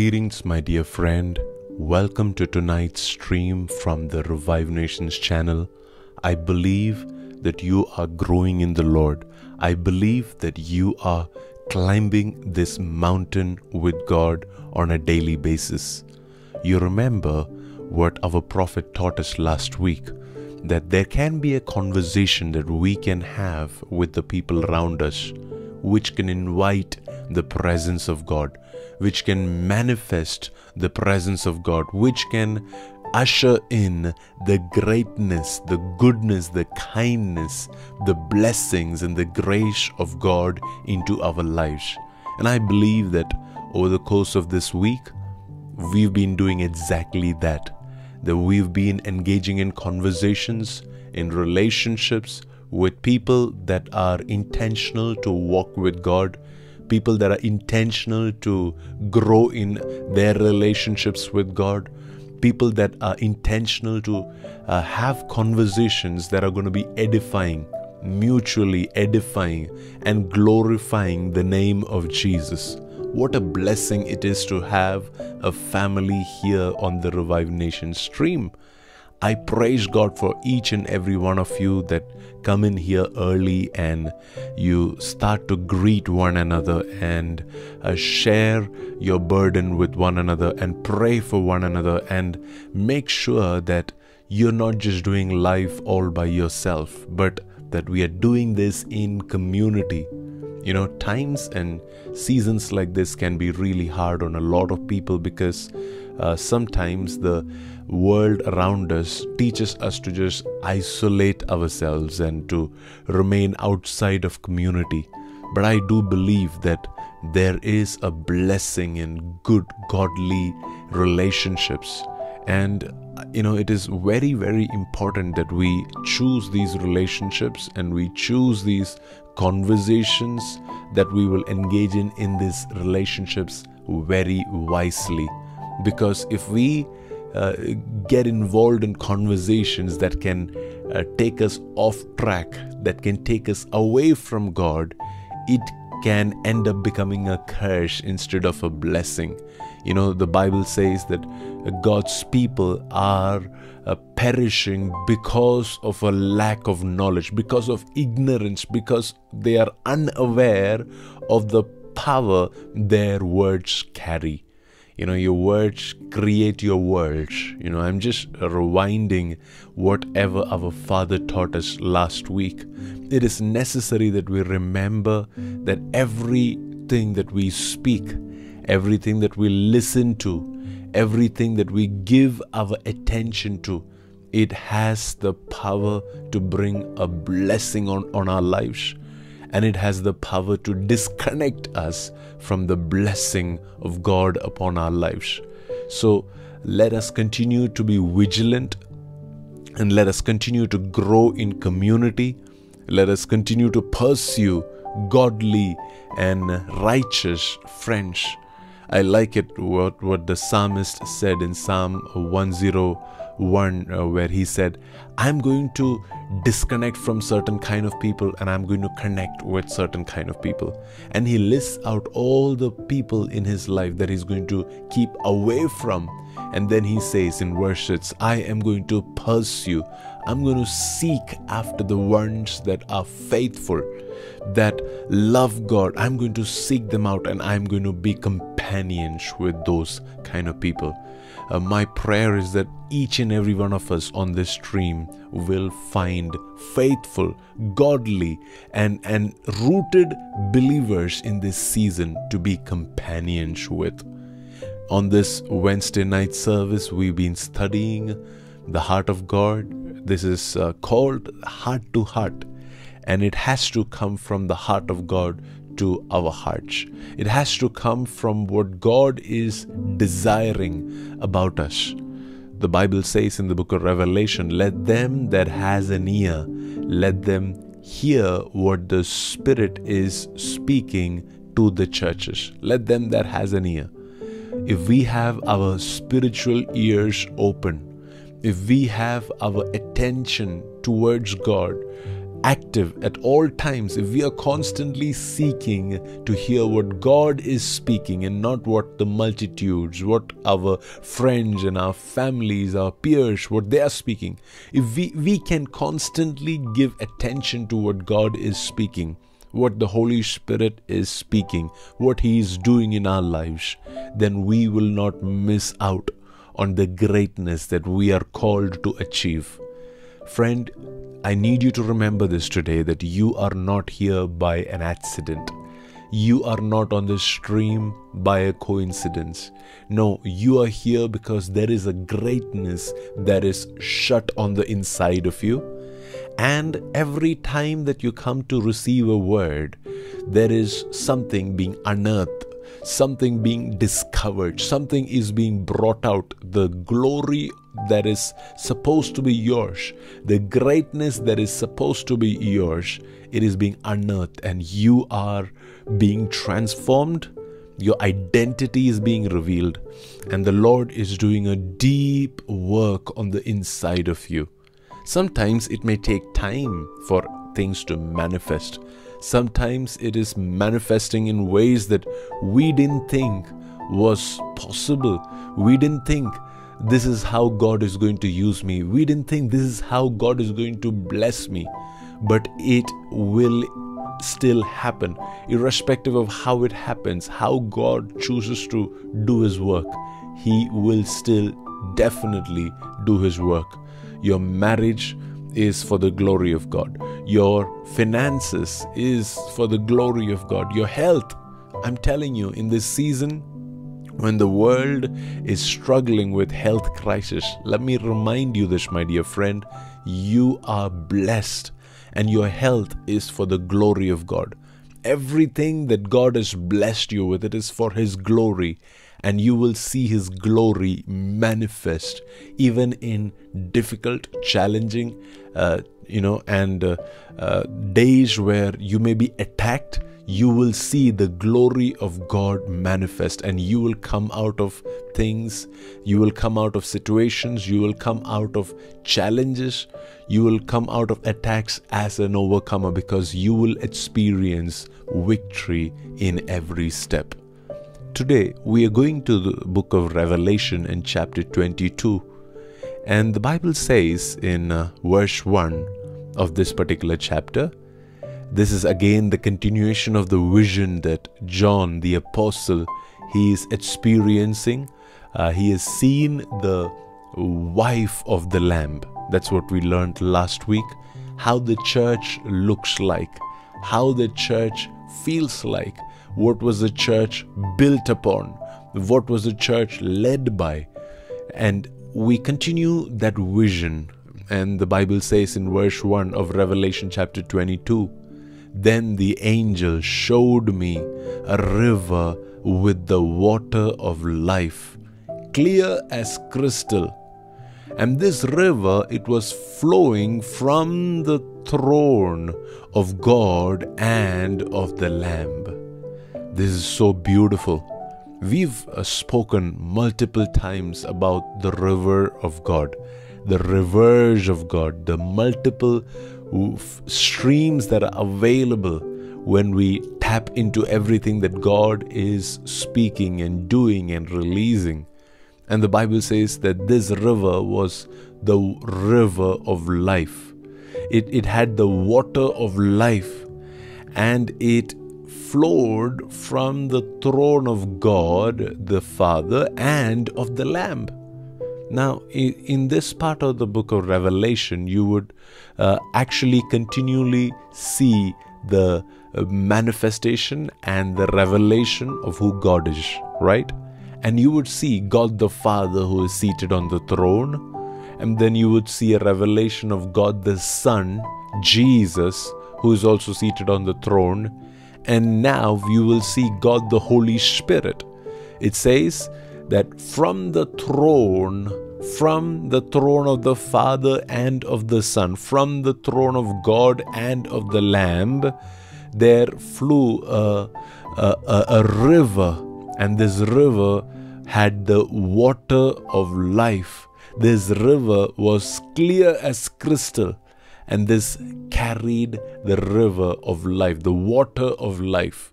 Greetings, my dear friend. Welcome to tonight's stream from the Revive Nations channel. I believe that you are growing in the Lord. I believe that you are climbing this mountain with God on a daily basis. You remember what our prophet taught us last week that there can be a conversation that we can have with the people around us which can invite the presence of God, which can manifest the presence of God, which can usher in the greatness, the goodness, the kindness, the blessings, and the grace of God into our lives. And I believe that over the course of this week, we've been doing exactly that. That we've been engaging in conversations, in relationships with people that are intentional to walk with God, people that are intentional to grow in their relationships with God, people that are intentional to uh, have conversations that are going to be edifying, mutually edifying, and glorifying the name of Jesus. What a blessing it is to have a family here on the Revive Nation stream. I praise God for each and every one of you that come in here early and you start to greet one another and uh, share your burden with one another and pray for one another and make sure that you're not just doing life all by yourself, but that we are doing this in community. You know, times and seasons like this can be really hard on a lot of people because uh, sometimes the world around us teaches us to just isolate ourselves and to remain outside of community. But I do believe that there is a blessing in good, godly relationships. And, you know, it is very, very important that we choose these relationships and we choose these conversations that we will engage in in these relationships very wisely. Because if we uh, get involved in conversations that can uh, take us off track, that can take us away from God, it can end up becoming a curse instead of a blessing. You know, the Bible says that God's people are uh, perishing because of a lack of knowledge, because of ignorance, because they are unaware of the power their words carry you know your words create your world you know i'm just rewinding whatever our father taught us last week. It is necessary that we remember that everything that we speak everything that we listen to everything that we give our attention to it has the power to bring a blessing on, on our lives and it has the power to disconnect us from the blessing of God upon our lives. So let us continue to be vigilant and let us continue to grow in community. Let us continue to pursue godly and righteous friends. I like it what, what the psalmist said in Psalm 101, uh, where he said, I'm going to disconnect from certain kind of people and i'm going to connect with certain kind of people. And he lists out all the people in his life that he's going to keep away from. And then he says in verse 6 i am going to pursue i'm going to seek after the ones that are faithful that love god. I'm going to seek them out and i'm going to be companions with those kind of people uh, my prayer is that each and every one of us on this stream will find faithful, godly, and, and rooted believers in this season to be companions with. On this Wednesday night service, we've been studying the heart of God. This is uh, called heart to heart, and it has to come from the heart of God to our hearts. It has to come from what God is desiring about us. The Bible says in the book of Revelation, let them that has an ear, let them hear what the Spirit is speaking to the churches. Let them that has an ear. If we have our spiritual ears open, if we have our attention towards God, active at all times, if we are constantly seeking to hear what God is speaking and not what the multitudes, what our friends and our families, our peers, what they are speaking, if we, we can constantly give attention to what God is speaking, what the Holy Spirit is speaking, what He is doing in our lives, then we will not miss out on the greatness that we are called to achieve. Friend, I need you to remember this today that you are not here by an accident. You are not on this stream by a coincidence. No, you are here because there is a greatness that is shut on the inside of you. And every time that you come to receive a word, there is something being unearthed something being discovered, something is being brought out. The glory that is supposed to be yours, the greatness that is supposed to be yours, it is being unearthed, and you are being transformed. Your identity is being revealed, and the Lord is doing a deep work on the inside of you. Sometimes it may take time for things to manifest. Sometimes it is manifesting in ways that we didn't think was possible. We didn't think this is how God is going to use me. We didn't think this is how God is going to bless me. But it will still happen, irrespective of how it happens, how God chooses to do His work. He will still definitely do His work. Your marriage is for the glory of God. Your finances is for the glory of God. Your health, I'm telling you, in this season, when the world is struggling with health crisis, let me remind you this, my dear friend, you are blessed and your health is for the glory of God. Everything that God has blessed you with, it is for His glory and you will see His glory manifest even in difficult, challenging, uh, you know, and uh, uh, days where you may be attacked. You will see the glory of God manifest, and you will come out of things, you will come out of situations, you will come out of challenges, you will come out of attacks as an overcomer because you will experience victory in every step. Today, we are going to the book of Revelation in chapter 22. And the Bible says in uh, verse 1 of this particular chapter, this is again the continuation of the vision that John the apostle he is experiencing. Uh, he has seen the wife of the lamb. That's what we learned last week. How the church looks like, how the church feels like, what was the church built upon? What was the church led by? And we continue that vision. And the Bible says in verse 1 of Revelation chapter 22 Then the angel showed me a river with the water of life, clear as crystal. And this river, it was flowing from the throne of God and of the Lamb. This is so beautiful. We've uh, spoken multiple times about the river of God, the rivers of God, the multiple streams that are available when we tap into everything that God is speaking and doing and releasing. And the Bible says that this river was the river of life. It, it had the water of life and it flowed from the throne of God the Father and of the Lamb. Now, in this part of the book of Revelation, you would uh, actually continually see the uh, manifestation and the revelation of who God is, right? And you would see God the Father who is seated on the throne, and then you would see a revelation of God the Son, Jesus, who is also seated on the throne, and now you will see God the Holy Spirit. It says that from the throne, from the throne of the Father and of the Son, from the throne of God and of the Lamb, there flew a, a, a, river, and this river had the water of life. This river was clear as crystal and this carried the river of life, the water of life.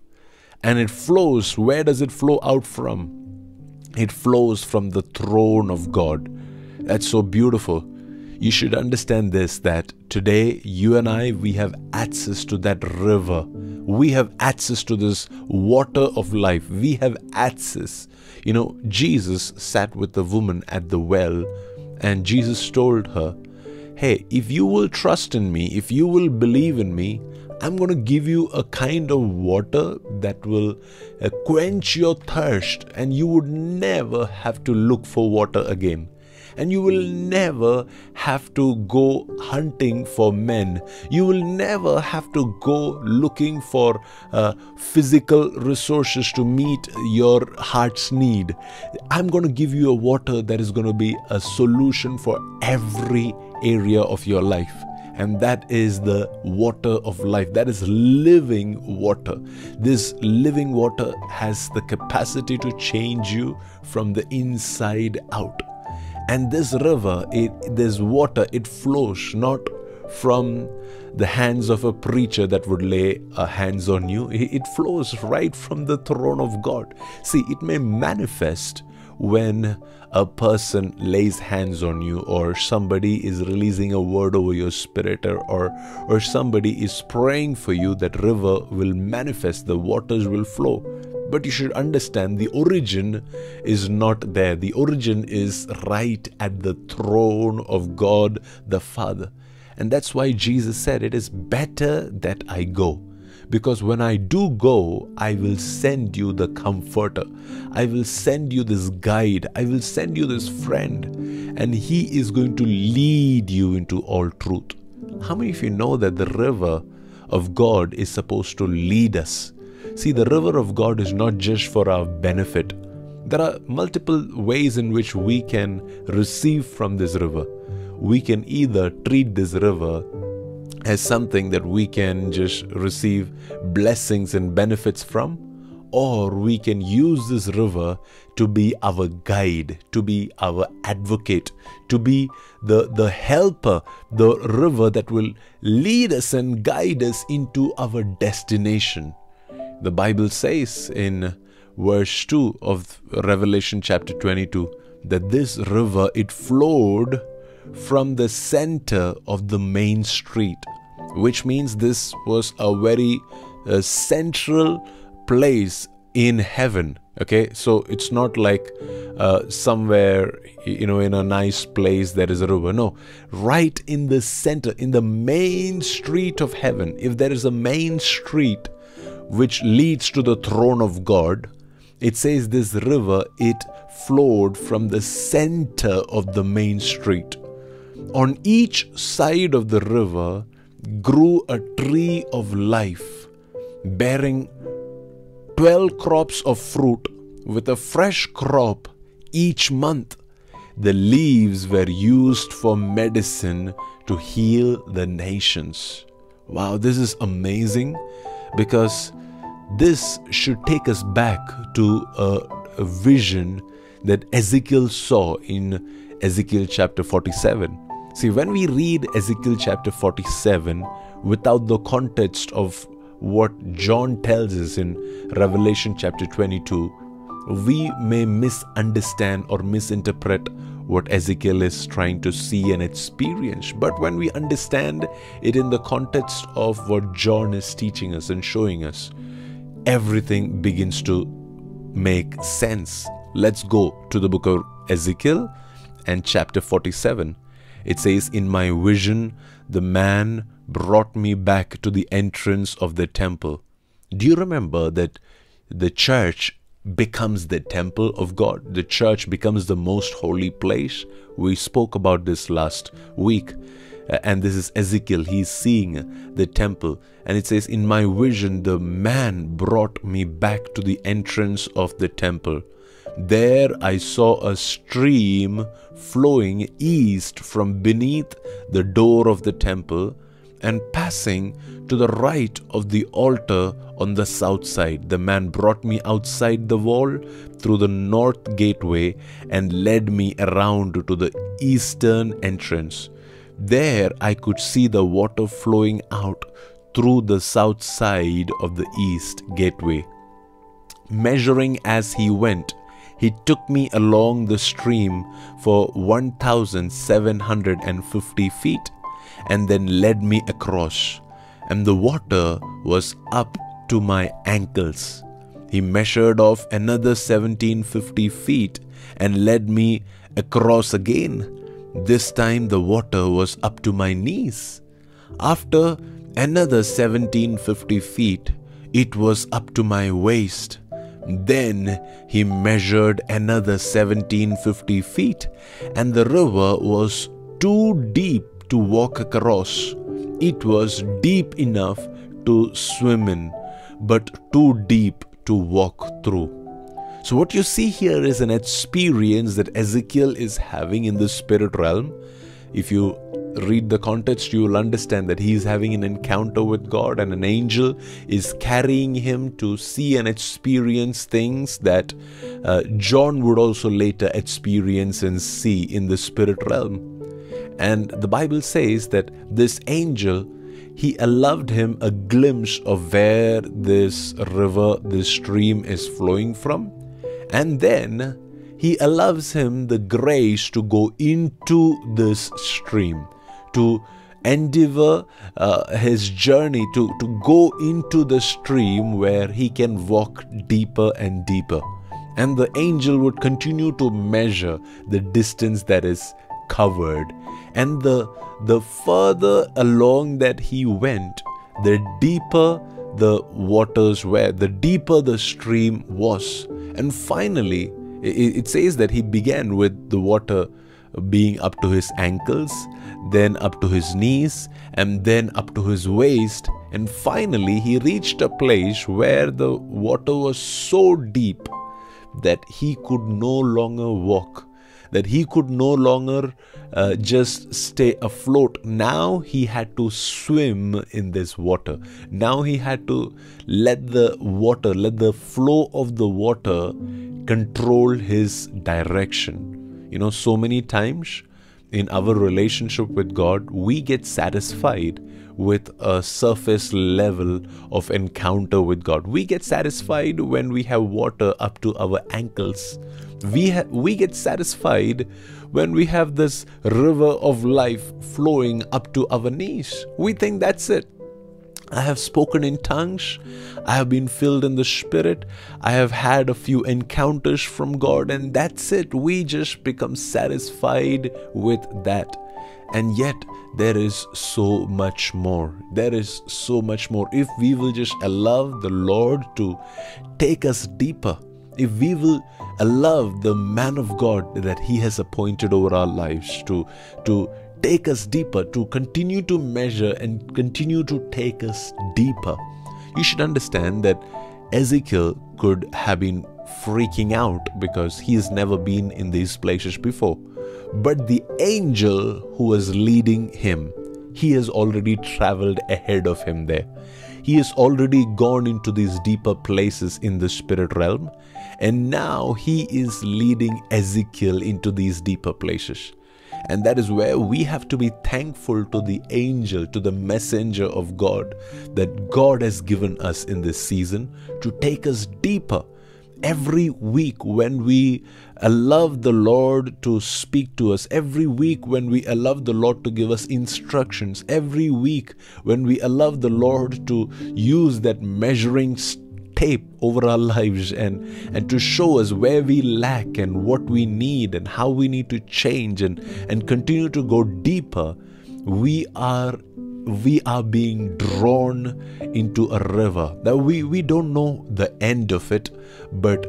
And it flows. Where does it flow out from? It flows from the throne of God. That's so beautiful. You should understand this that today you and I, we have access to that river. We have access to this water of life. We have access. You know, Jesus sat with the woman at the well, and Jesus told her, Hey, if you will trust in me, if you will believe in me, I'm going to give you a kind of water that will uh, quench your thirst, and you would never have to look for water again and you will never have to go hunting for men. You will never have to go looking for uh, physical resources to meet your heart's need. I'm going to give you a water that is going to be a solution for every area of your life and that is the water of life. That is living water. This living water has the capacity to change you from the inside out. And this river, it, this water, it flows not from the hands of a preacher that would lay hands on you. It flows right from the throne of God. See, it may manifest when a person lays hands on you or somebody is releasing a word over your spirit or, or, somebody is praying for you that river will manifest the waters will flow but you should understand the origin is not there. The origin is right at the throne of God the Father. And that's why Jesus said, It is better that I go. Because when I do go, I will send you the comforter. I will send you this guide. I will send you this friend. And he is going to lead you into all truth. How many of you know that the river of God is supposed to lead us? See, the river of God is not just for our benefit. There are multiple ways in which we can receive from this river. We can either treat this river as something that we can just receive blessings and benefits from, or we can use this river to be our guide, to be our advocate, to be the, the helper, the river that will lead us and guide us into our destination. The Bible says in verse 2 of Revelation chapter 22 that this river it flowed from the center of the main street which means this was a very uh, central place in heaven okay so it's not like uh, somewhere you know in a nice place there is a river no right in the center in the main street of heaven if there is a main street which leads to the throne of God, it says this river it flowed from the center of the main street. On each side of the river grew a tree of life, bearing 12 crops of fruit with a fresh crop each month. The leaves were used for medicine to heal the nations. Wow, this is amazing because this should take us back to a, a vision that Ezekiel saw in Ezekiel chapter 47. See, when we read Ezekiel chapter 47 without the context of what John tells us in Revelation chapter 22, we may misunderstand or misinterpret what Ezekiel is trying to see and experience. But when we understand it in the context of what John is teaching us and showing us, everything begins to make sense. Let's go to the book of Ezekiel and chapter 47. It says, In my vision, the man brought me back to the entrance of the temple. Do you remember that the church becomes the temple of God? The church becomes the most holy place. We spoke about this last week. Uh, and this is Ezekiel. He's seeing the temple. And it says, In my vision, the man brought me back to the entrance of the temple. There I saw a stream flowing east from beneath the door of the temple and passing to the right of the altar on the south side. The man brought me outside the wall through the north gateway and led me around to the eastern entrance. There I could see the water flowing out through the south side of the east gateway. Measuring as he went, he took me along the stream for 1,750 feet and then led me across, and the water was up to my ankles. He measured off another 1750 feet and led me across again. This time the water was up to my knees. After another 1750 feet, it was up to my waist. Then he measured another 1750 feet, and the river was too deep to walk across. It was deep enough to swim in, but too deep to walk through. So, what you see here is an experience that Ezekiel is having in the spirit realm. If you read the context, you will understand that he is having an encounter with God, and an angel is carrying him to see and experience things that uh, John would also later experience and see in the spirit realm. And the Bible says that this angel he allowed him a glimpse of where this river, this stream is flowing from. And then he allows him the grace to go into this stream, to endeavor uh, his journey to, to go into the stream where he can walk deeper and deeper. And the angel would continue to measure the distance that is covered and the the further along that he went the deeper the waters were the deeper the stream was and finally it, says that he began with the water being up to his ankles then up to his knees and then up to his waist and finally he reached a place where the water was so deep that he could no longer walk that he could no longer uh, just stay afloat. Now he had to swim in this water. Now he had to let the water, let the flow of the water control his direction. You know, so many times in our relationship with God, we get satisfied with a surface level of encounter with God. We get satisfied when we have water up to our ankles we ha- we get satisfied when we have this river of life flowing up to our knees we think that's it I have spoken in tongues. I have been filled in the Spirit. I have had a few encounters from God, and that's it. We just become satisfied with that. And yet, there is so much more. There is so much more. If we will just allow the Lord to take us deeper, if we will allow the man of God that He has appointed over our lives to, to take us deeper, to continue to measure and continue to take us deeper, you should understand that Ezekiel could have been freaking out because he has never been in these places before. But the angel who was leading him, he has already traveled ahead of him there. He has already gone into these deeper places in the spirit realm and now he is leading Ezekiel into these deeper places. And that is where we have to be thankful to the angel, to the messenger of God that God has given us in this season to take us deeper. Every week, when we allow the Lord to speak to us, every week, when we allow the Lord to give us instructions, every week, when we allow the Lord to use that measuring stick tape over our lives and and to show us where we lack and what we need and how we need to change and and continue to go deeper we are we are being drawn into a river. That we we don't know the end of it but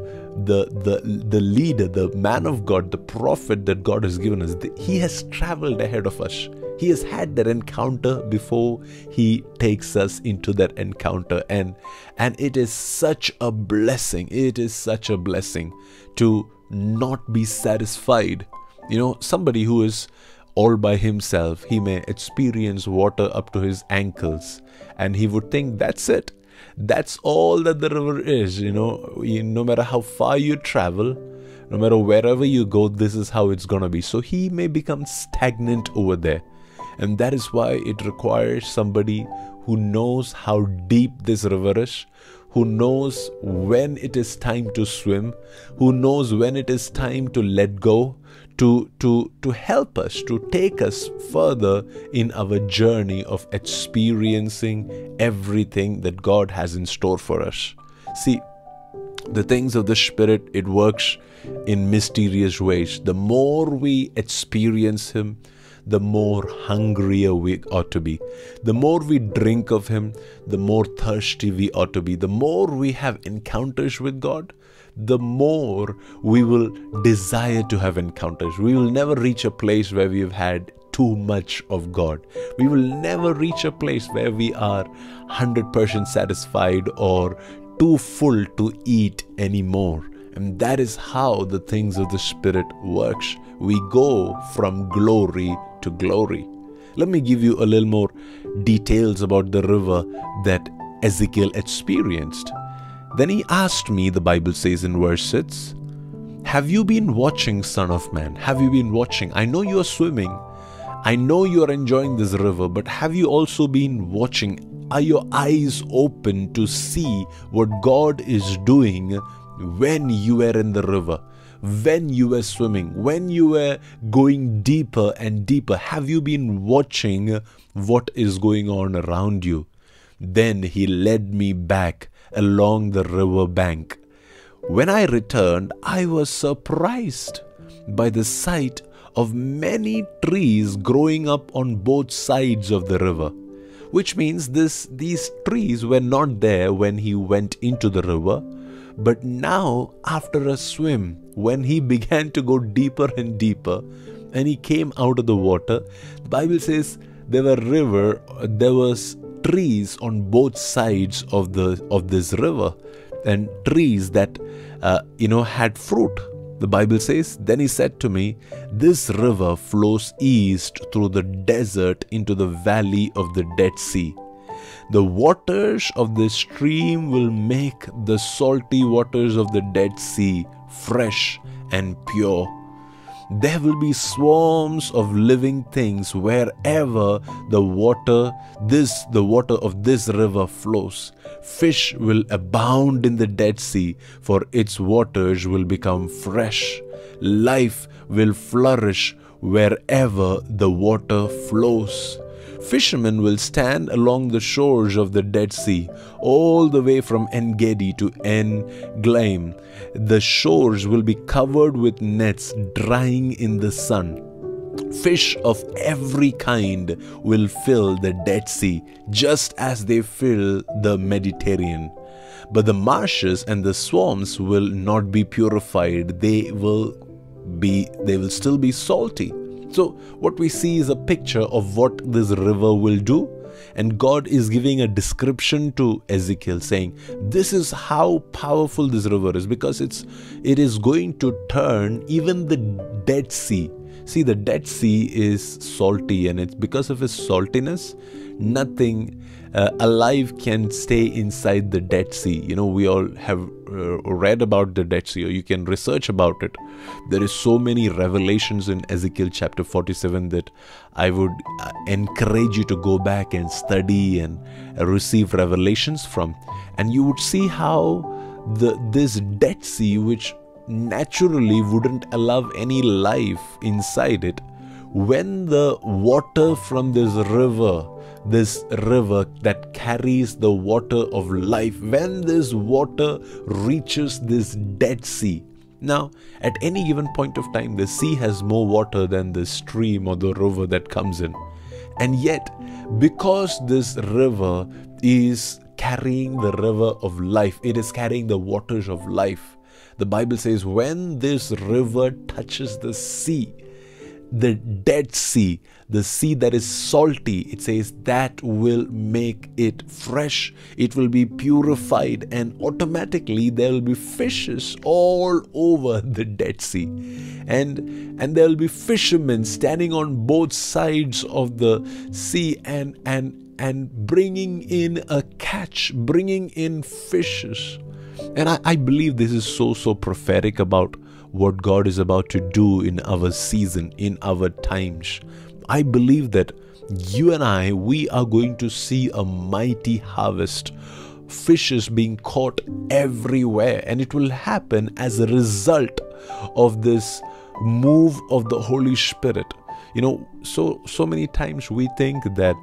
the the the leader the man of god the prophet that god has given us he has traveled ahead of us he has had that encounter before he takes us into that encounter and and it is such a blessing. It is such a blessing to not be satisfied. You know, somebody who is all by himself, he may experience water up to his ankles and he would think that's it. That's all that the river is, you know, no matter how far you travel, no matter wherever you go, this is how it's gonna be. So he may become stagnant over there And that is why it requires somebody who knows how deep this river is, who knows when it is time to swim, who knows when it is time to let go, to, to, to help us, to take us further in our journey of experiencing everything that God has in store for us. See, the things of the Spirit, it works in mysterious ways. The more we experience Him, the more hungrier we ought to be. The more we drink of Him, the more thirsty we ought to be. The more we have encounters with God, the more we will desire to have encounters. We will never reach a place where we have had too much of God. We will never reach a place where we are 100% satisfied or too full to eat anymore. And that is how the things of the Spirit works. We go from glory to glory. Let me give you a little more details about the river that Ezekiel experienced. Then he asked me, the Bible says in verse 6, Have you been watching, Son of Man? Have you been watching? I know you are swimming. I know you are enjoying this river, but have you also been watching? Are your eyes open to see what God is doing when you were in the river? when you were swimming, when you were going deeper and deeper? Have you been watching what is going on around you? Then he led me back along the river bank. When I returned, I was surprised by the sight of many trees growing up on both sides of the river which means this these trees were not there when he went into the river but now after a swim when he began to go deeper and deeper and he came out of the water the bible says there were river there was trees on both sides of the of this river and trees that uh, you know had fruit the Bible says, Then he said to me, This river flows east through the desert into the valley of the Dead Sea. The waters of this stream will make the salty waters of the Dead Sea fresh and pure. There will be swarms of living things wherever the water this the water of this river flows. Fish will abound in the dead sea for its waters will become fresh. Life will flourish wherever the water flows Fishermen will stand along the shores of the Dead Sea, all the way from En Gedi to En Eglaim. The shores will be covered with nets drying in the sun. Fish of every kind will fill the Dead Sea, just as they fill the Mediterranean. But the marshes and the swamps will not be purified. They will be they will still be salty. So, what we see is a picture of what this river will do. And God is giving a description to Ezekiel saying, This is how powerful this river is because it's it is going to turn even the Dead Sea. See, the Dead Sea is salty, and it's because of its saltiness, nothing uh, alive can stay inside the Dead Sea. You know, we all have read about the Dead Sea, or you can research about it. There is so many revelations in Ezekiel chapter 47 that I would uh, encourage you to go back and study and receive revelations from, and you would see how the this Dead Sea, which naturally wouldn't allow any life inside it, when the water from this river this river that carries the water of life, when this water reaches this Dead Sea, now, at any given point of time, the sea has more water than the stream or the river that comes in. And yet, because this river is carrying the river of life, it is carrying the waters of life. The Bible says, when this river touches the sea, the Dead Sea, the sea that is salty, it says that will make it fresh. It will be purified, and automatically there will be fishes all over the Dead Sea. And, and there will be fishermen standing on both sides of the sea and, and, and bringing in a catch, bringing in fishes. And I, I believe this is so, so prophetic about what God is about to do in our season, in our times. I believe that you and I, we are going to see a mighty harvest. Fishes being caught everywhere, and it will happen as a result of this move of the Holy Spirit. You know, so so many times we think that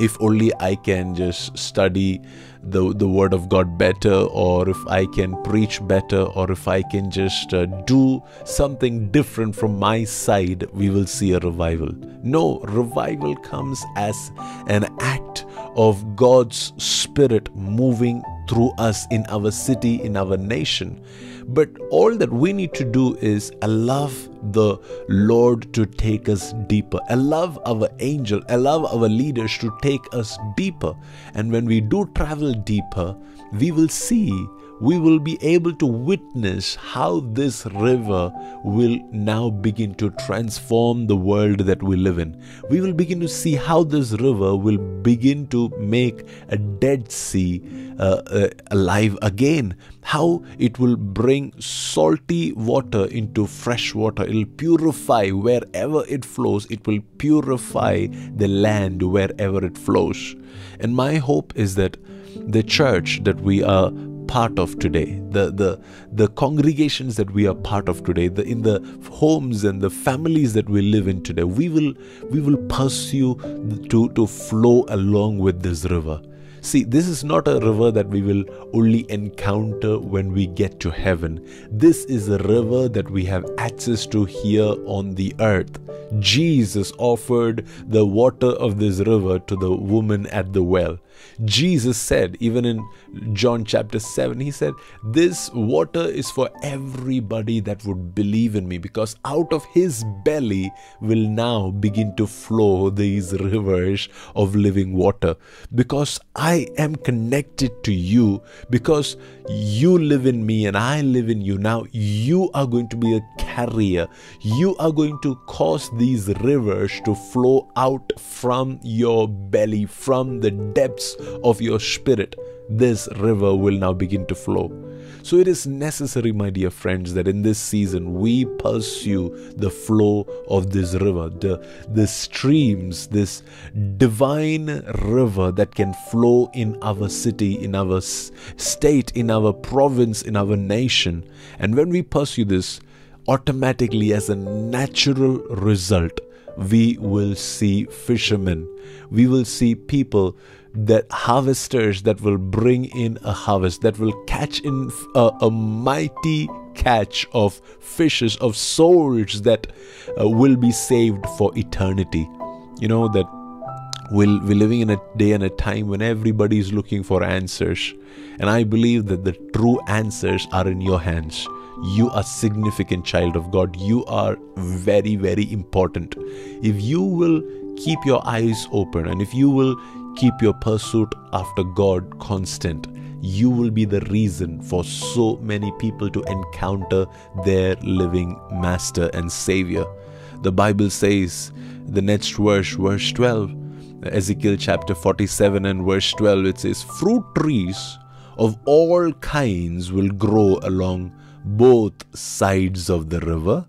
if only I can just study the, the word of God better, or if I can preach better, or if I can just uh, do something different from my side, we will see a revival. No, revival comes as an act of God's Spirit moving through us in our city, in our nation. But all that we need to do is allow the Lord to take us deeper, allow our angel, allow our leaders to take us deeper. And when we do travel deeper, we will see we will be able to witness how this river will now begin to transform the world that we live in. We will begin to see how this river will begin to make a dead sea uh, uh, alive again. How it will bring salty water into fresh water. It will purify wherever it flows. It will purify the land wherever it flows. And my hope is that the church that we are part of today the the the congregations that we are part of today the in the homes and the families that we live in today we will we will pursue to to flow along with this river See, this is not a river that we will only encounter when we get to heaven. This is a river that we have access to here on the earth. Jesus offered the water of this river to the woman at the well. Jesus said, even in John chapter 7, he said, This water is for everybody that would believe in me, because out of his belly will now begin to flow these rivers of living water. Because I am connected to you, because you live in me and I live in you. Now you are going to be a carrier. You are going to cause these rivers to flow out from your belly, from the depths of your spirit. This river will now begin to flow. So it is necessary, my dear friends, that in this season we pursue the flow of this river, the, the streams, this divine river that can flow in our city, in our state, in our province, in our nation. And when we pursue this, automatically, as a natural result, we will see fishermen, we will see people that harvesters that will bring in a harvest, that will catch in a, a mighty catch of fishes, of souls that uh, will be saved for eternity. You know, that we'll, we're living in a day and a time when everybody is looking for answers. And I believe that the true answers are in your hands. You are significant child of God. You are very, very important. If you will keep your eyes open and if you will keep your pursuit after God constant, you will be the reason for so many people to encounter their living Master and Savior. The Bible says, the next verse, verse 12, Ezekiel chapter 47 and verse 12, it says, Fruit trees of all kinds will grow along both sides of the river.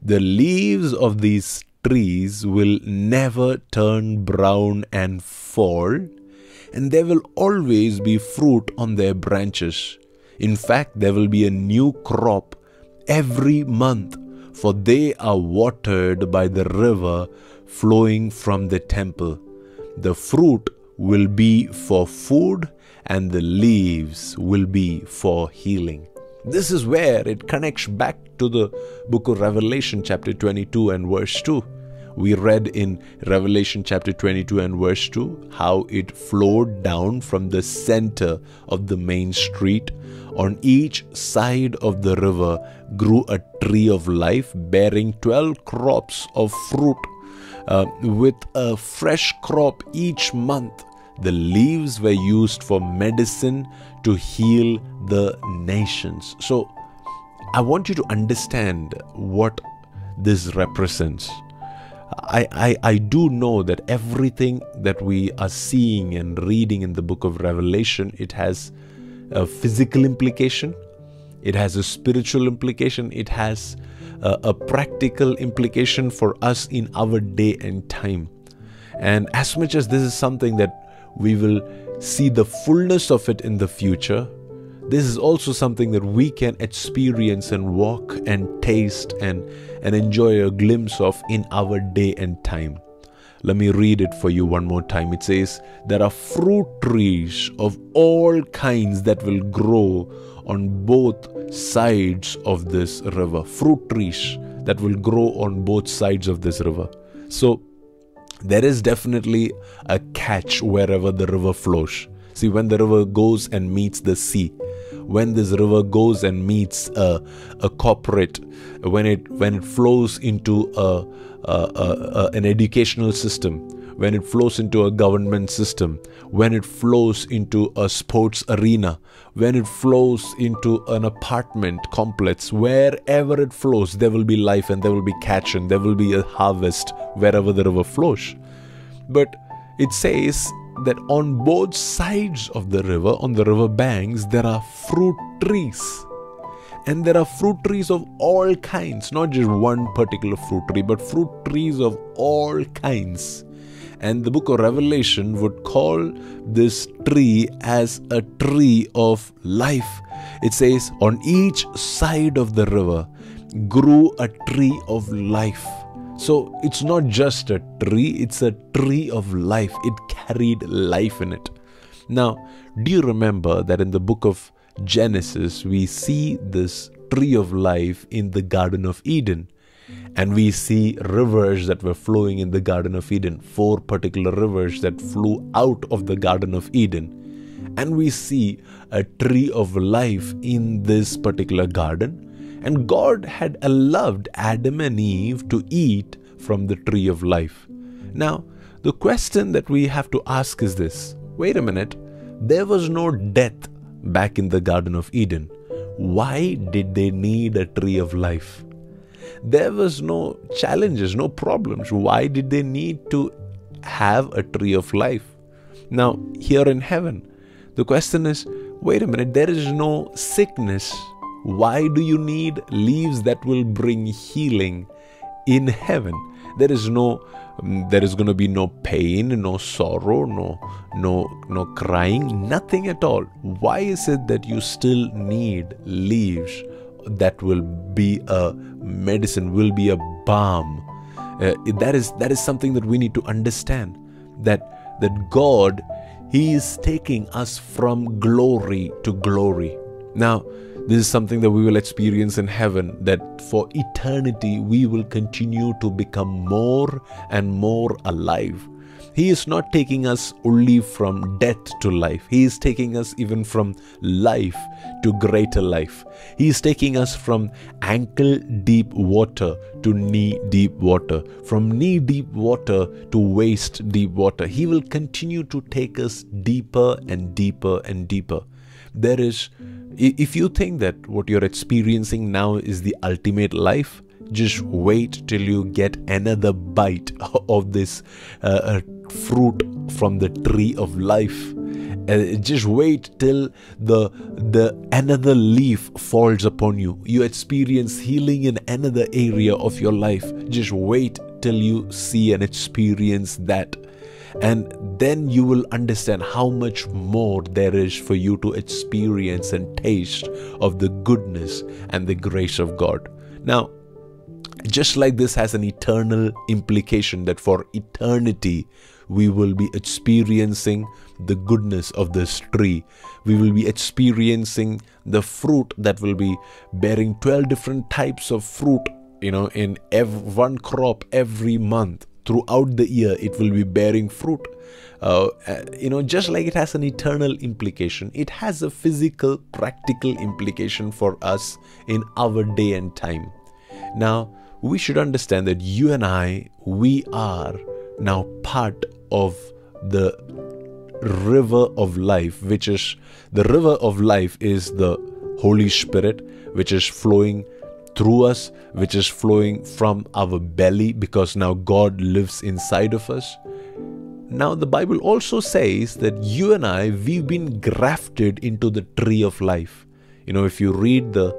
The leaves of these trees will never turn brown and fall, and there will always be fruit on their branches. In fact, there will be a new crop every month, for they are watered by the river flowing from the temple. The fruit will be for food, and the leaves will be for healing. This is where it connects back to the book of Revelation, chapter 22 and verse 2. We read in Revelation chapter 22 and verse 2 how it flowed down from the center of the main street. On each side of the river grew a tree of life bearing 12 crops of fruit, uh, with a fresh crop each month. The leaves were used for medicine to heal the nations. So, I want you to understand what this represents. I, I, I do know that everything that we are seeing and reading in the book of Revelation, it has a physical implication, it has a spiritual implication, it has a, a practical implication for us in our day and time. And as much as this is something that we will see the fullness of it in the future, this is also something that we can experience and walk and taste and, and enjoy a glimpse of in our day and time. Let me read it for you one more time. It says, There are fruit trees of all kinds that will grow on both sides of this river. Fruit trees that will grow on both sides of this river. So, there is definitely a catch wherever the river flows. See, when the river goes and meets the sea, when this river goes and meets a, a corporate, when it when it flows into a, a, a, an educational system, when it flows into a government system, when it flows into a sports arena, when it flows into an apartment complex, wherever it flows, there will be life and there will be catch and there will be a harvest wherever the river flows. But it says that on both sides of the river, on the river banks, there are fruit trees. And there are fruit trees of all kinds, not just one particular fruit tree, but fruit trees of all kinds. And the book of Revelation would call this tree as a tree of life. It says, on each side of the river grew a tree of life. So it's not just a tree, it's a tree of life. It carried life in it. Now, do you remember that in the book of Genesis, we see this tree of life in the Garden of Eden? And we see rivers that were flowing in the Garden of Eden, four particular rivers that flew out of the Garden of Eden. And we see a tree of life in this particular garden. And God had allowed Adam and Eve to eat from the tree of life. Now, the question that we have to ask is this wait a minute, there was no death back in the Garden of Eden. Why did they need a tree of life? There was no challenges, no problems. Why did they need to have a tree of life? Now, here in heaven, the question is wait a minute, there is no sickness. Why do you need leaves that will bring healing in heaven? There is no mm, there is going to be no pain no sorrow no no no crying nothing at all why is it that you still need leaves that will be a medicine will be a balm. Uh, that is that is something that we need to understand that that god he is taking us from glory to glory. Now this is something that we will experience in heaven that for eternity we will continue to become more and more alive he is not taking us only from death to life. He is taking us even from life to greater life. He is taking us from ankle deep water to knee deep water, from knee deep water to waist deep water. He will continue to take us deeper and deeper and deeper. There is, if you think that what you're experiencing now is the ultimate life, just wait till you get another bite of this uh, uh, fruit from the tree of life. Uh, just wait till the the another leaf falls upon you. You experience healing in another area of your life. Just wait till you see and experience that. And then you will understand how much more there is for you to experience and taste of the goodness and the grace of God. Now just like this has an eternal implication that for eternity we will be experiencing the goodness of this tree. We will be experiencing the fruit that will be bearing 12 different types of fruit, you know, in every, one crop every month. Throughout the year, it will be bearing fruit. Uh, uh, you know, just like it has an eternal implication, it has a physical, practical implication for us in our day and time. Now, we should understand that you and I, we are now part of the river of life, which is the river of life is the Holy Spirit, which is flowing through us, which is flowing from our belly because now God lives inside of us. Now, the Bible also says that you and I, we've been grafted into the tree of life. You know, if you read the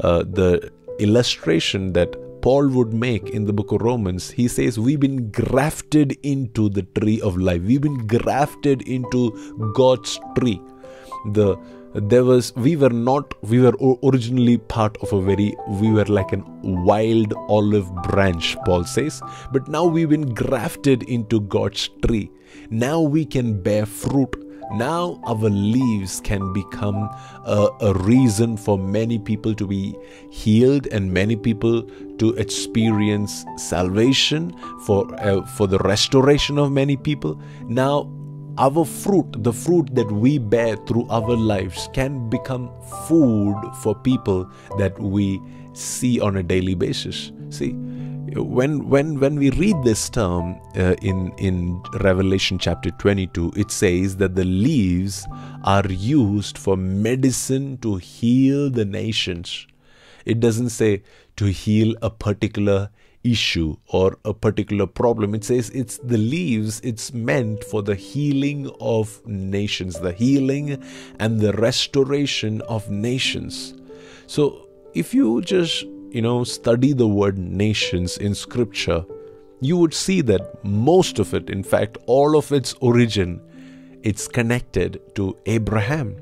uh, the illustration that Paul would make in the book of Romans. He says, We've been grafted into the tree of life, we've been grafted into God's tree. The there was we were not we were originally part of a very we were like an wild olive branch paul says but now we've been grafted into god's tree now we can bear fruit now our leaves can become a, a, reason for many people to be healed and many people to experience salvation for uh, for the restoration of many people. Now our fruit the fruit that we bear through our lives can become food for people that we see on a daily basis. See when when when we read this term uh, in in revelation chapter 22 it says that the leaves are used for medicine to heal the nations. It doesn't say to heal a particular issue or a particular problem. It says it's the leaves it's meant for the healing of nations the healing and the restoration of nations. So if you just you know, study the word nations in scripture, you would see that most of it, in fact, all of its origin, it's connected to Abraham.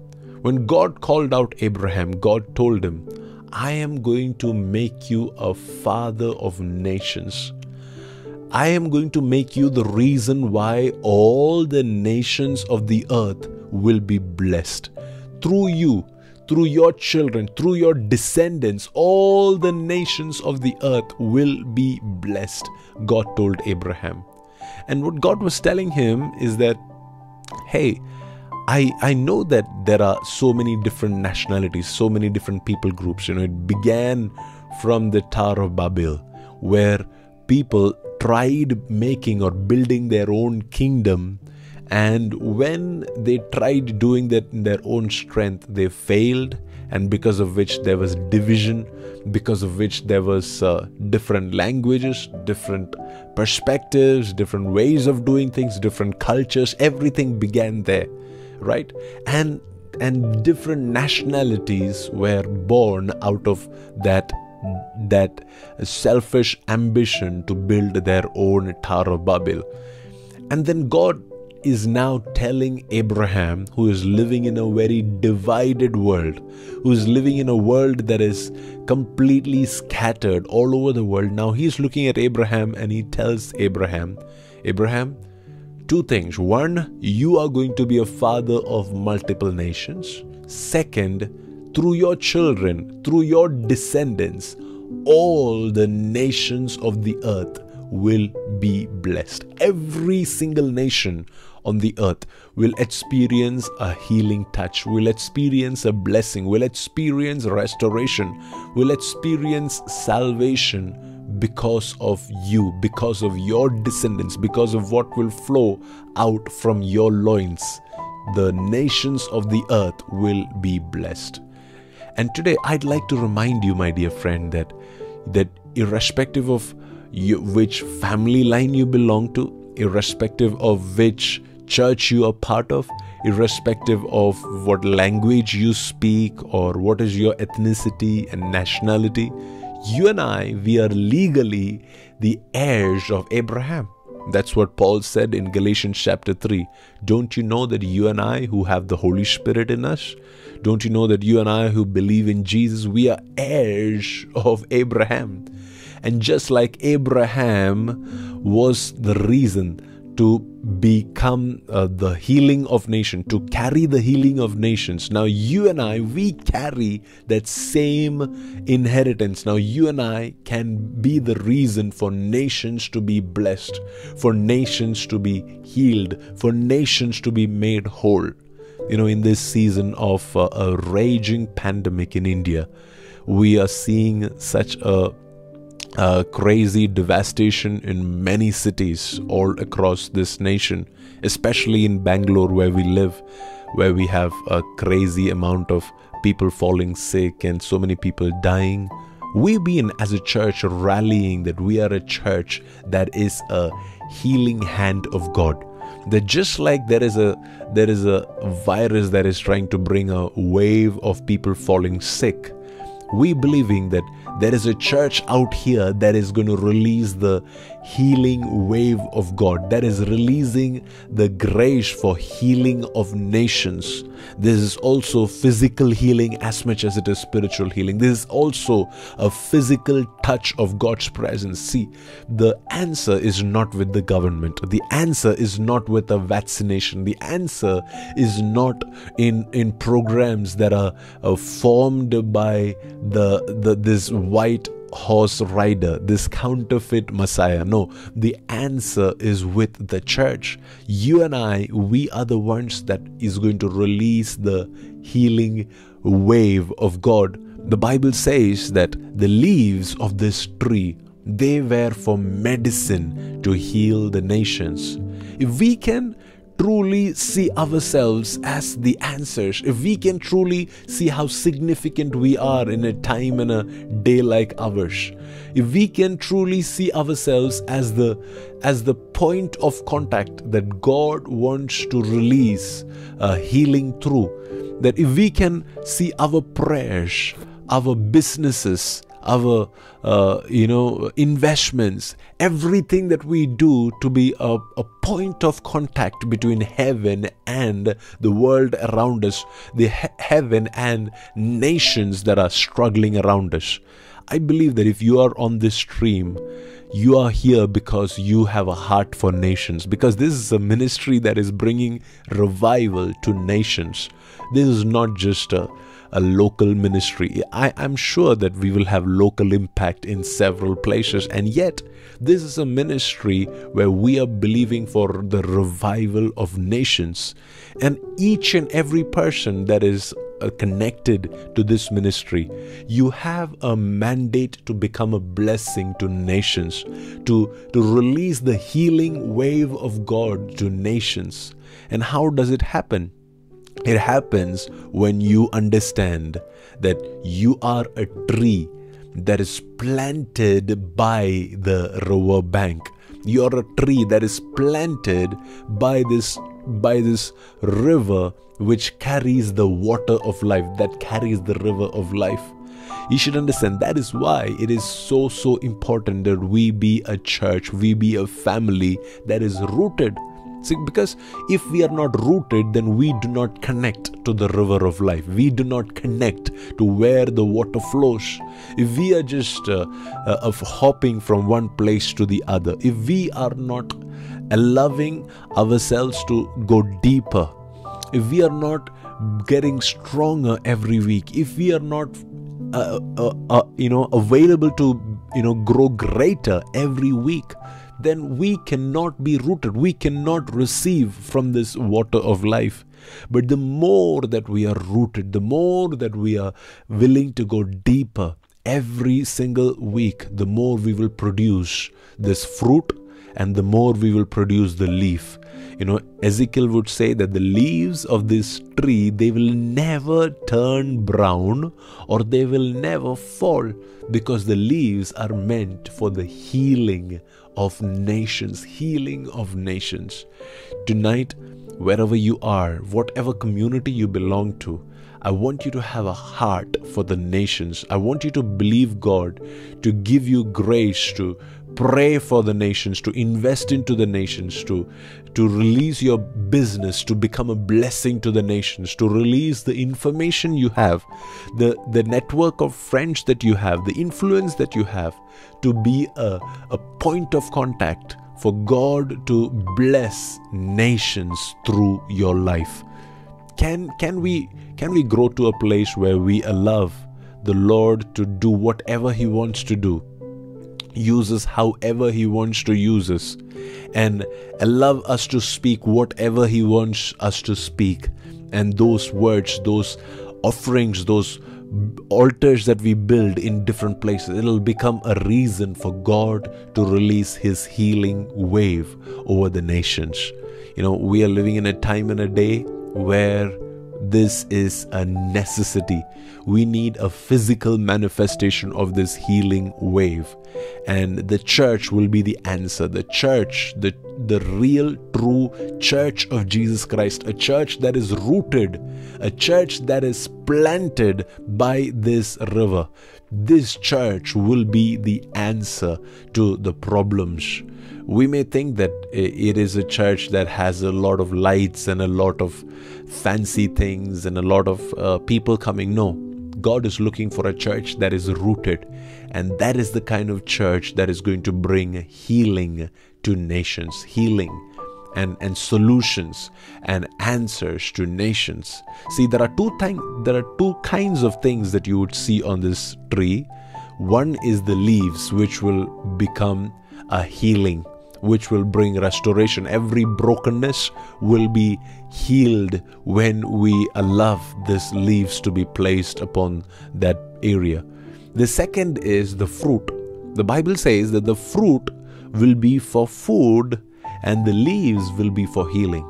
When God called out Abraham, God told him, I am going to make you a father of nations. I am going to make you the reason why all the nations of the earth will be blessed. Through you, through your children, through your descendants, all the nations of the earth will be blessed, God told Abraham. And what God was telling him is that, hey, I, I know that there are so many different nationalities, so many different people groups. You know, it began from the Tower of Babel, where people tried making or building their own kingdom and when they tried doing that in their own strength, they failed, and because of which there was division, because of which there was uh, different languages, different perspectives, different ways of doing things, different cultures. Everything began there, right? And and different nationalities were born out of that that selfish ambition to build their own Tower of Babel. And then God is now telling Abraham, who is living in a very divided world, who is living in a world that is completely scattered all over the world. Now he's looking at Abraham and he tells Abraham, Abraham, two things. One, you are going to be a father of multiple nations. Second, through your children, through your descendants, all the nations of the earth will be blessed. Every single nation on the earth will experience a healing touch, will experience a blessing, will experience restoration, will experience salvation because of you, because of your descendants, because of what will flow out from your loins. The nations of the earth will be blessed. And today I'd like to remind you, my dear friend, that that irrespective of you, which family line you belong to, irrespective of which church you are part of, irrespective of what language you speak or what is your ethnicity and nationality, you and I, we are legally the heirs of Abraham. That's what Paul said in Galatians chapter 3. Don't you know that you and I, who have the Holy Spirit in us, don't you know that you and I, who believe in Jesus, we are heirs of Abraham? And just like Abraham was the reason to become uh, the healing of nation to carry the healing of nations. Now you and i we carry that same inheritance. Now you and i can be the reason for nations to be blessed for nations to be healed for nations to be made whole. You know in this season of uh, a raging pandemic in india we are seeing such a uh, crazy devastation in many cities all across this nation, especially in Bangalore, where we live, where we have a crazy amount of people falling sick and so many people dying. We've been, as a church, rallying that we are a church that is a healing hand of God. That just like there is a there is a virus that is trying to bring a wave of people falling sick, we believing that There is a church out here that is going to release the healing wave of God, that is releasing the grace for healing of nations. This is also physical healing as much as it is spiritual healing. This is also a physical touch of God's presence. See, the answer is not with the government, the answer is not with a vaccination, the answer is not in, in programs that are uh, formed by the, the this white horse rider, this counterfeit Messiah. No, the answer is with the church. You and I, we are the ones that is going to release the healing wave of God. The Bible says that the leaves of this tree they were for medicine to heal the nations. If we can truly see ourselves as the answers, if we can truly see how significant we are in a time and a day like ours, if we can truly see ourselves as the as the point of contact that God wants to release uh, healing through, that if we can see our prayers, our businesses, our uh, you know investments everything that we do to be a, a point of contact between heaven and the world around us the he- heaven and nations that are struggling around us. I believe that if you are on this stream you are here because you have a heart for nations because this is a ministry that is bringing revival to nations. This is not just a a local ministry. I am sure that we will have local impact in several places, and yet, this is a ministry where we are believing for the revival of nations. And each and every person that is uh, connected to this ministry, you have a mandate to become a blessing to nations, to, to release the healing wave of God to nations. And how does it happen? It happens when you understand that you are a tree that is planted by the river bank. You are a tree that is planted by this by this river which carries the water of life, that carries the river of life. You should understand that is why it is so so important that we be a church, we be a family that is rooted See, because if we are not rooted, then we do not connect to the river of life. We do not connect to where the water flows. If we are just uh, uh, hopping from one place to the other, if we are not allowing ourselves to go deeper, if we are not getting stronger every week, if we are not uh, uh, uh, you know available to you know grow greater every week then we cannot be rooted. We cannot receive from this water of life. But the more that we are rooted, the more that we are willing to go deeper every single week, the more we will produce this fruit and the more we will produce the leaf. You know, Ezekiel would say that the leaves of this tree they will never turn brown or they will never fall because the leaves are meant for the healing of nations, healing of nations. Tonight, wherever you are, whatever community you belong to, I want you to have a heart for the nations. I want you to believe God to give you grace to pray for the nations, to invest into the nations, to, to release your business, to become a blessing to the nations, to release the information you have, the, the network of friends that you have, the influence that you have, to be a, a point of contact for God to bless nations through your life. Can, can, we, can we grow to a place where we allow the Lord to do whatever He wants to do? Use us however He wants to use us, and allow us to speak whatever He wants us to speak. And those words, those offerings, those altars that we build in different places, it'll become a reason for God to release His healing wave over the nations. You know, we are living in a time and a day where this is a necessity. We need a physical manifestation of this healing wave. And the church will be the answer. The church, the, the real, true church of Jesus Christ, a church that is rooted, a church that is planted by this river. This church will be the answer to the problems. We may think that it is a church that has a lot of lights and a lot of fancy things and a lot of uh, people coming. No, God is looking for a church that is rooted, and that is the kind of church that is going to bring healing to nations, healing and, and solutions and answers to nations. See, there are two th- there are two kinds of things that you would see on this tree. One is the leaves, which will become a healing which will bring restoration. Every brokenness will be healed when we allow these leaves to be placed upon that area. The second is the fruit. The Bible says that the fruit will be for food and the leaves will be for healing,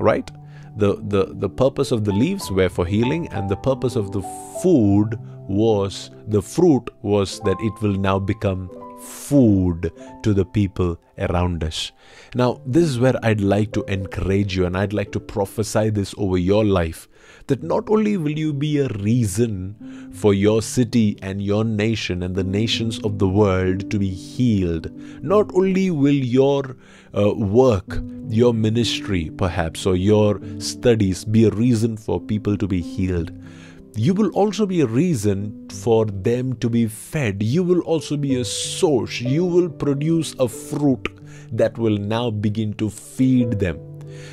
right? The, the, the purpose of the leaves were for healing, and the purpose of the food was the fruit was that it will now become food to the people around us. Now, this is where I'd like to encourage you and I'd like to prophesy this over your life that not only will you be a reason for your city and your nation and the nations of the world to be healed, not only will your uh, work, your ministry perhaps, or your studies be a reason for people to be healed you will also be a reason for them to be fed. You will also be a source. You will produce a fruit that will now begin to feed them.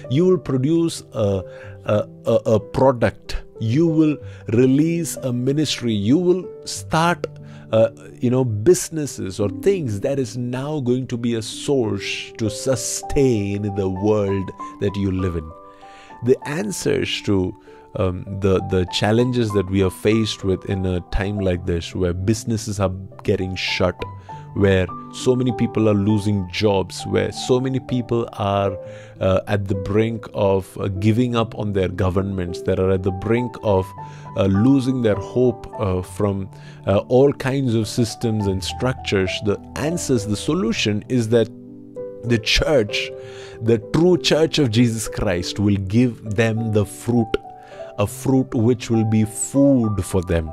You will produce a, a, a, a product. You will release a ministry. You will start uh, you know businesses or things that is now going to be a source to sustain the world that you live in the answers to um, the the challenges that we are faced with in a time like this, where businesses are getting shut, where so many people are losing jobs, where so many people are uh, at the brink of uh, giving up on their governments, that are at the brink of uh, losing their hope uh, from uh, all kinds of systems and structures. The answers, the solution is that the church, the true church of Jesus Christ, will give them the fruit a fruit which will be food for them.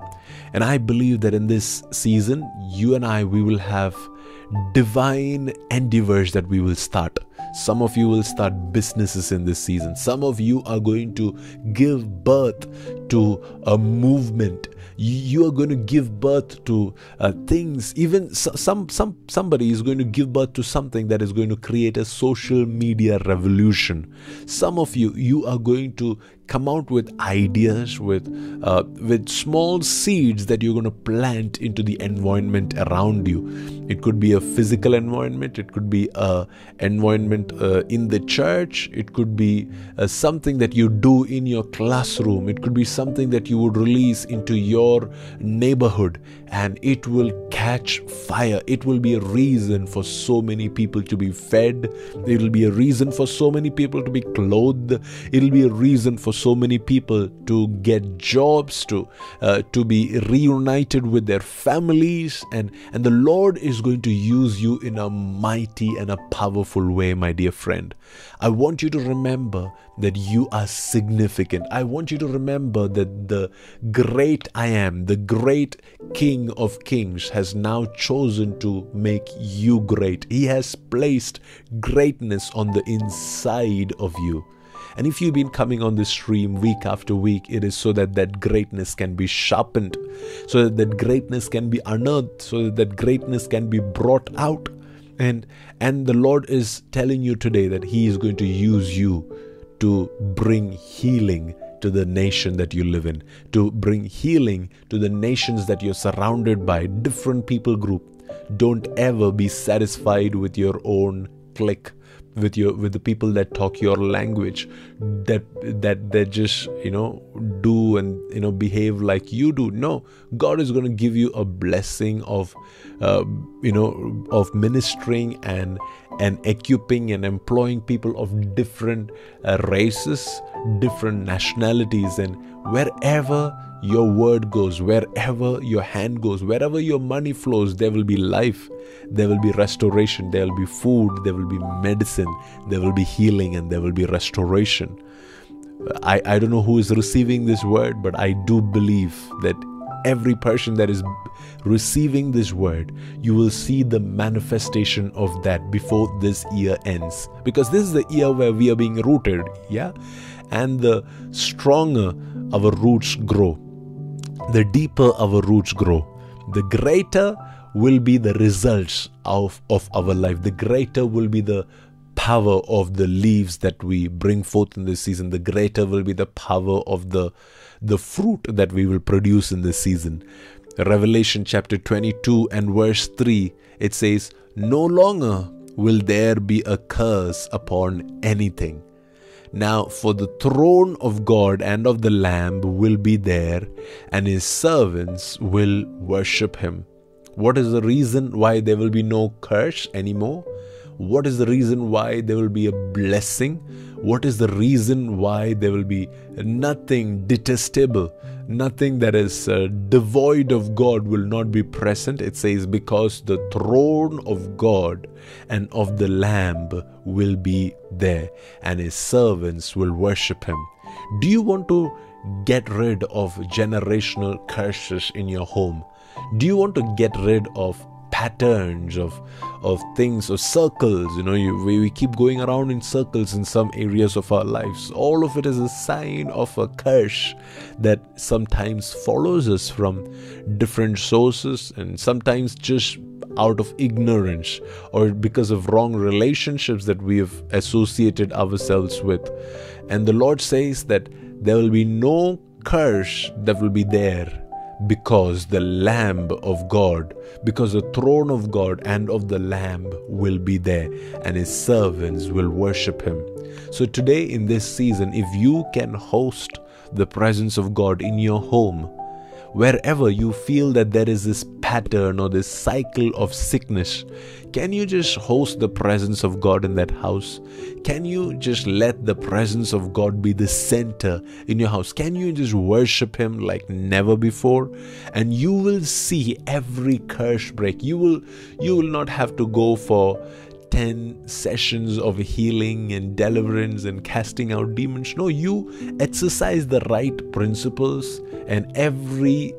And I believe that in this season, you and I, we will have divine endeavors that we will start. Some of you will start businesses in this season. Some of you are going to give birth to a movement you are going to give birth to uh, things even some some somebody is going to give birth to something that is going to create a social media revolution some of you you are going to come out with ideas with uh, with small seeds that you're going to plant into the environment around you. It could be a physical environment it could be a environment uh, in the church it could be uh, something that you do in your classroom it could be something that you would release into your neighborhood and it will catch fire. It will be a reason for so many people to be fed it will be a reason for so many people to be clothed it will be a reason for so many people to get jobs to uh, to be reunited with their families and and the lord is going to use you in a mighty and a powerful way my dear friend. I want you to remember that you are significant. I want you to remember that the great i am the great king of kings has now chosen to make you great. He has placed greatness on the inside of you and if you've been coming on this stream week after week, it is so that that greatness can be sharpened, so that that greatness can be unearthed, so that that greatness can be brought out. And and the Lord is telling you today that He is going to use you to bring healing to the nation that you live in, to bring healing to the nations that you're surrounded by, different people group. Don't ever be satisfied with your own clique with your with the people that talk your language that that that just you know do and you know behave like you do. No god is going to give you a blessing of uh, you know of ministering and and equipping and employing people of different uh, races, different nationalities, and wherever your word goes, wherever your hand goes, wherever your money flows, there will be life, there will be restoration, there will be food, there will be medicine, there will be healing, and there will be restoration. I, I don't know who is receiving this word, but I do believe that every person that is receiving this word, you will see the manifestation of that before this year ends. Because this is the year where we are being rooted, yeah? And the stronger our roots grow, the deeper our roots grow, the greater will be the results of, of our life, the greater will be the power of the leaves that we bring forth in this season, the greater will be the power of the the fruit that we will produce in this season. Revelation chapter 22 and verse 3 it says, No longer will there be a curse upon anything. Now, for the throne of God and of the Lamb will be there, and his servants will worship him. What is the reason why there will be no curse anymore? What is the reason why there will be a blessing? What is the reason why there will be nothing detestable, nothing that is uh, devoid of God will not be present? It says, because the throne of God and of the Lamb will be there, and his servants will worship him. Do you want to get rid of generational curses in your home? Do you want to get rid of patterns of of things or circles you know you, we, we keep going around in circles in some areas of our lives. All of it is a sign of a curse that sometimes follows us from different sources and sometimes just out of ignorance or because of wrong relationships that we have associated ourselves with. And the lord says that there will be no curse that will be there because the Lamb of God, because the throne of God and of the Lamb will be there, and his servants will worship him. So, today in this season, if you can host the presence of God in your home, wherever you feel that there is this pattern or this cycle of sickness, can you just host the presence of God in that house? Can you just let the presence of God be the center in your house? Can you just worship Him like never before? And you will see every curse break. You will you will not have to go for 10 sessions of healing and deliverance and casting out demons. No, you exercise the right principles and every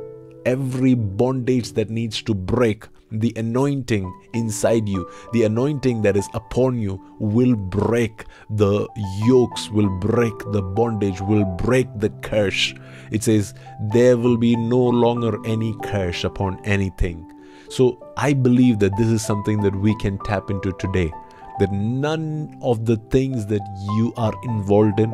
every bondage that needs to break the anointing inside you the anointing that is upon you will break. The yokes will break the bondage will break the curse. It says there will be no longer any curse upon anything so I believe that this is something that we can tap into today. That none of the things that you are involved in,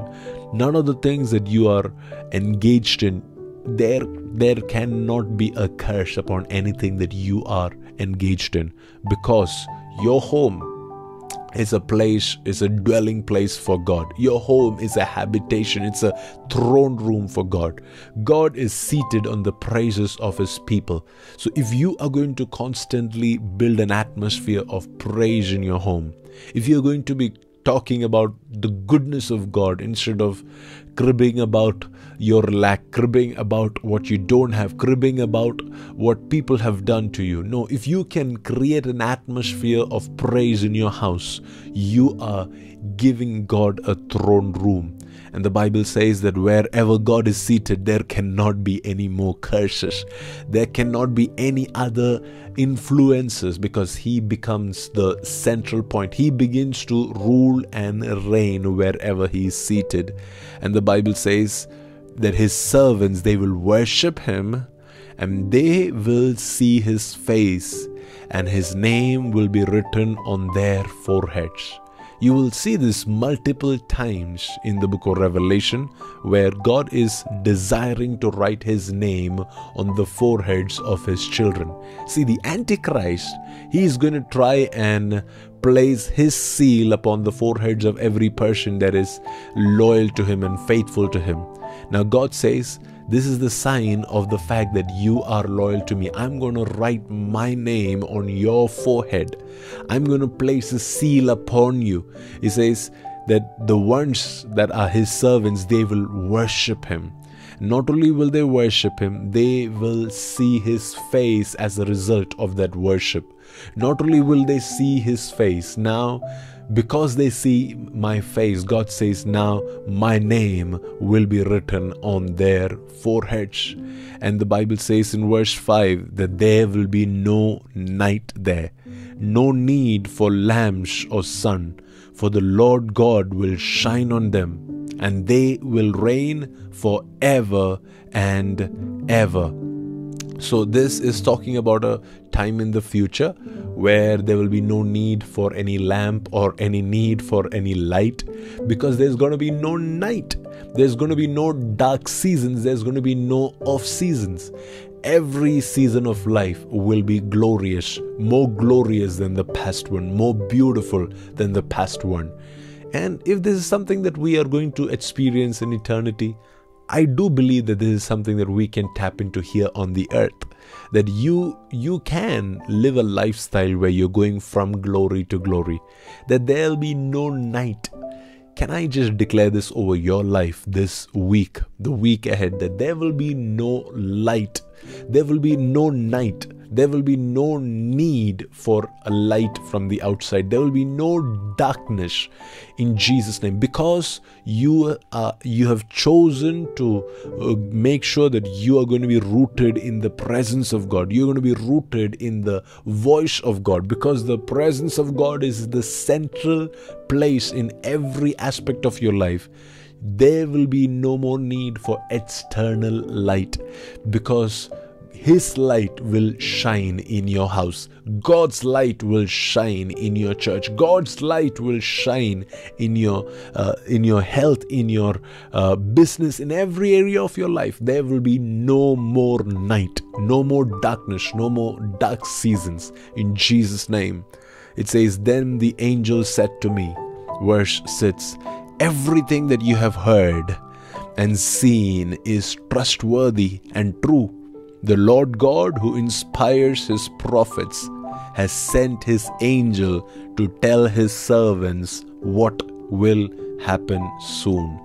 none of the things that you are engaged in, there there cannot be a curse upon anything that you are engaged in because your home is a place, is a dwelling place for God. Your home is a habitation, it's a throne room for God. God is seated on the praises of His people. So if you are going to constantly build an atmosphere of praise in your home, if you're going to be talking about the goodness of God instead of cribbing about your lack, cribbing about what you don't have, cribbing about what people have done to you. No, if you can create an atmosphere of praise in your house, you are giving God a throne room. And the Bible says that wherever God is seated, there cannot be any more curses. There cannot be any other influences because He becomes the central point. He begins to rule and reign wherever He is seated. And the Bible says that His servants, they will worship Him and they will see His face and His name will be written on their foreheads. You will see this multiple times in the book of Revelation where God is desiring to write his name on the foreheads of his children. See, the Antichrist, he is going to try and place his seal upon the foreheads of every person that is loyal to him and faithful to him. Now, God says This is the sign of the fact that you are loyal to me. I'm going to write my name on your forehead. I'm going to place a seal upon you. He says that the ones that are his servants, they will worship him. Not only will they worship him, they will see his face as a result of that worship. Not only will they see his face, now because they see my face, God says, Now my name will be written on their foreheads. And the Bible says in verse 5 that there will be no night there, no need for lamps or sun, for the Lord God will shine on them, and they will reign forever and ever. So, this is talking about a time in the future where there will be no need for any lamp or any need for any light because there's going to be no night. There's going to be no dark seasons. There's going to be no off seasons. Every season of life will be glorious, more glorious than the past one, more beautiful than the past one. And if this is something that we are going to experience in eternity, I do believe that this is something that we can tap into here on the earth. That you you can live a lifestyle where you're going from glory to glory. That there'll be no night. Can I just declare this over your life this week, the week ahead, that there will be no light, there will be no night, there will be no need for a light from the outside. There will be no darkness in Jesus' name because you are you have chosen to uh, make sure that you are going to be rooted in the presence of God. You're going to be rooted in the voice of God because the presence of God is the central place in every aspect of your life there will be no more need for external light because his light will shine in your house. God's light will shine in your church. God's light will shine in your uh, in your health, in your uh, business, in every area of your life. There will be no more night, no more darkness, no more dark seasons. In Jesus' name, it says, "Then the angel said to me." Verse six: Everything that you have heard and seen is trustworthy and true. The Lord God, who inspires his prophets, has sent his angel to tell his servants what will happen soon.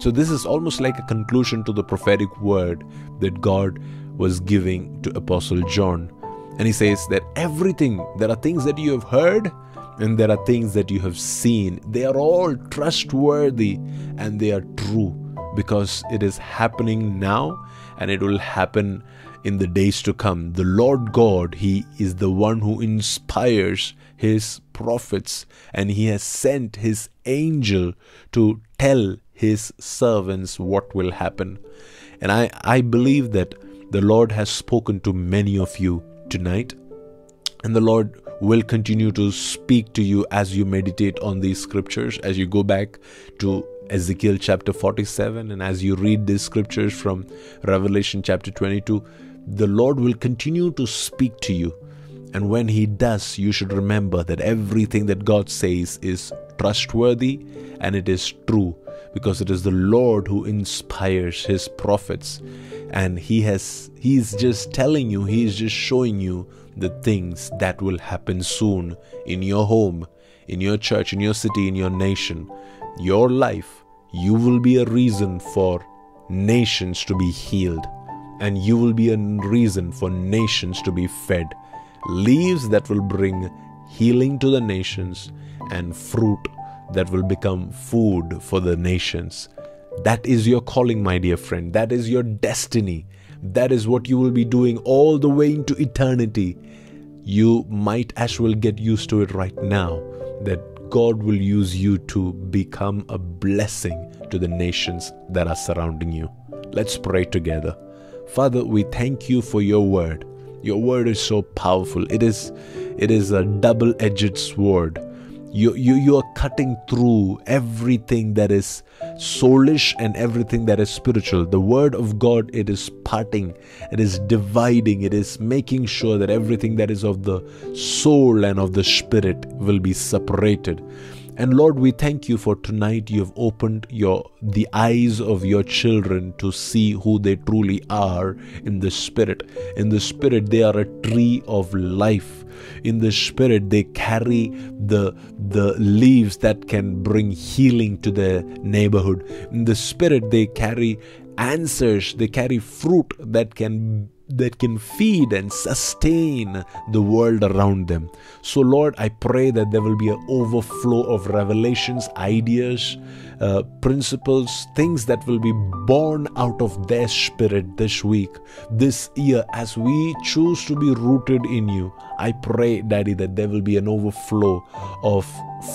So, this is almost like a conclusion to the prophetic word that God was giving to Apostle John. And he says that everything, there are things that you have heard and there are things that you have seen. They are all trustworthy and they are true because it is happening now and it will happen in the days to come. The Lord God, He is the one who inspires His prophets, and He has sent His angel to tell His servants what will happen. And I, I believe that the Lord has spoken to many of you tonight, and the Lord will continue to speak to you as you meditate on these scriptures, as you go back to Ezekiel chapter 47, and as you read these scriptures from Revelation chapter 22 the Lord will continue to speak to you. And when He does, you should remember that everything that God says is trustworthy and it is true because it is the Lord who inspires His prophets. And He has He's just telling you, He is just showing you the things that will happen soon in your home, in your church, in your city, in your nation, your life. You will be a reason for nations to be healed and you will be a reason for nations to be fed. Leaves that will bring healing to the nations and fruit that will become food for the nations. That is your calling, my dear friend. That is your destiny. That is what you will be doing all the way into eternity. You might as well get used to it right now that God will use you to become a blessing to the nations that are surrounding you. Let's pray together. Father, we thank you for your word. Your word is so powerful. It is it is a double-edged sword. You, you, you are cutting through everything that is soulish and everything that is spiritual. The word of God, it is parting, it is dividing, it is making sure that everything that is of the soul and of the spirit will be separated And Lord, we thank you for tonight you have opened your the eyes of your children to see who they truly are in the spirit. In the spirit they are a tree of life. In the spirit they carry the the leaves that can bring healing to their neighborhood. In the spirit they carry answers, they carry fruit that can that can feed and sustain the world around them. So, Lord, I pray that there will be an overflow of revelations, ideas, uh, principles, things that will be born out of their spirit this week, this year, as we choose to be rooted in you. I pray, Daddy, that there will be an overflow of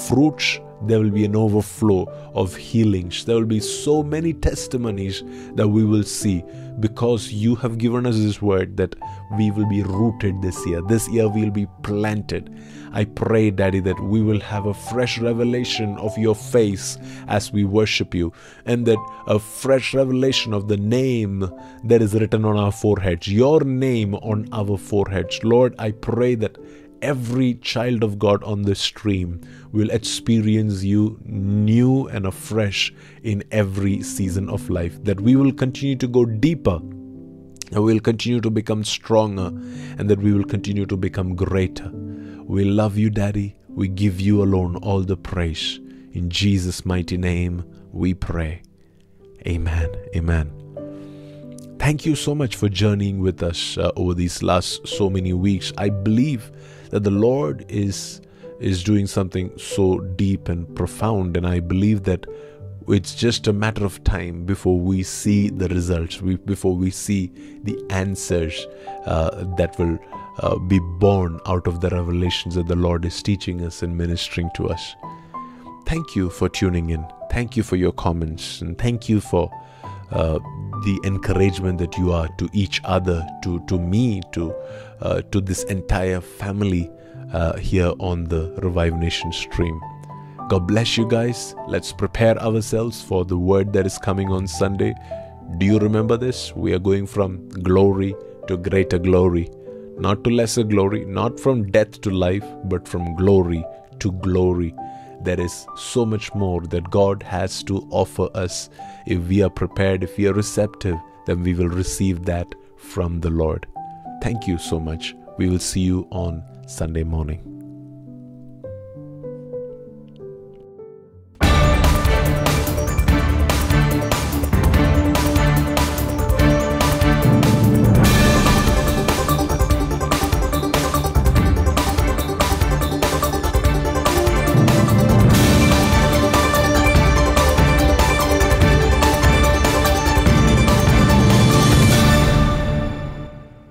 fruits there will be an overflow of healings. There will be so many testimonies that we will see because you have given us this word that we will be rooted this year. This year we will be planted. I pray, Daddy, that we will have a fresh revelation of your face as we worship you, and that a fresh revelation of the name that is written on our foreheads, your name on our foreheads. Lord, I pray that every child of God on this stream will experience you new and afresh in every season of life. That we will continue to go deeper and we will continue to become stronger and that we will continue to become greater. We love you, Daddy. We give you alone all the praise. In Jesus' mighty name, we pray. Amen. Amen. Thank you so much for journeying with us uh, over these last so many weeks. I believe that the Lord is is doing something so deep and profound and I believe that it's just a matter of time before we see the results before we see the answers uh, that will uh, be born out of the revelations that the Lord is teaching us and ministering to us. Thank you for tuning in. Thank you for your comments and thank you for uh, the encouragement that you are to each other, to to me, to uh, to this entire family uh, here on the Revive Nation stream. God bless you guys. Let's prepare ourselves for the word that is coming on Sunday. Do you remember this? We are going from glory to greater glory, not to lesser glory, not from death to life, but from glory to glory there is so much more that God has to offer us. If we are prepared, if we are receptive, then we will receive that from the Lord. Thank you so much. We will see you on Sunday morning.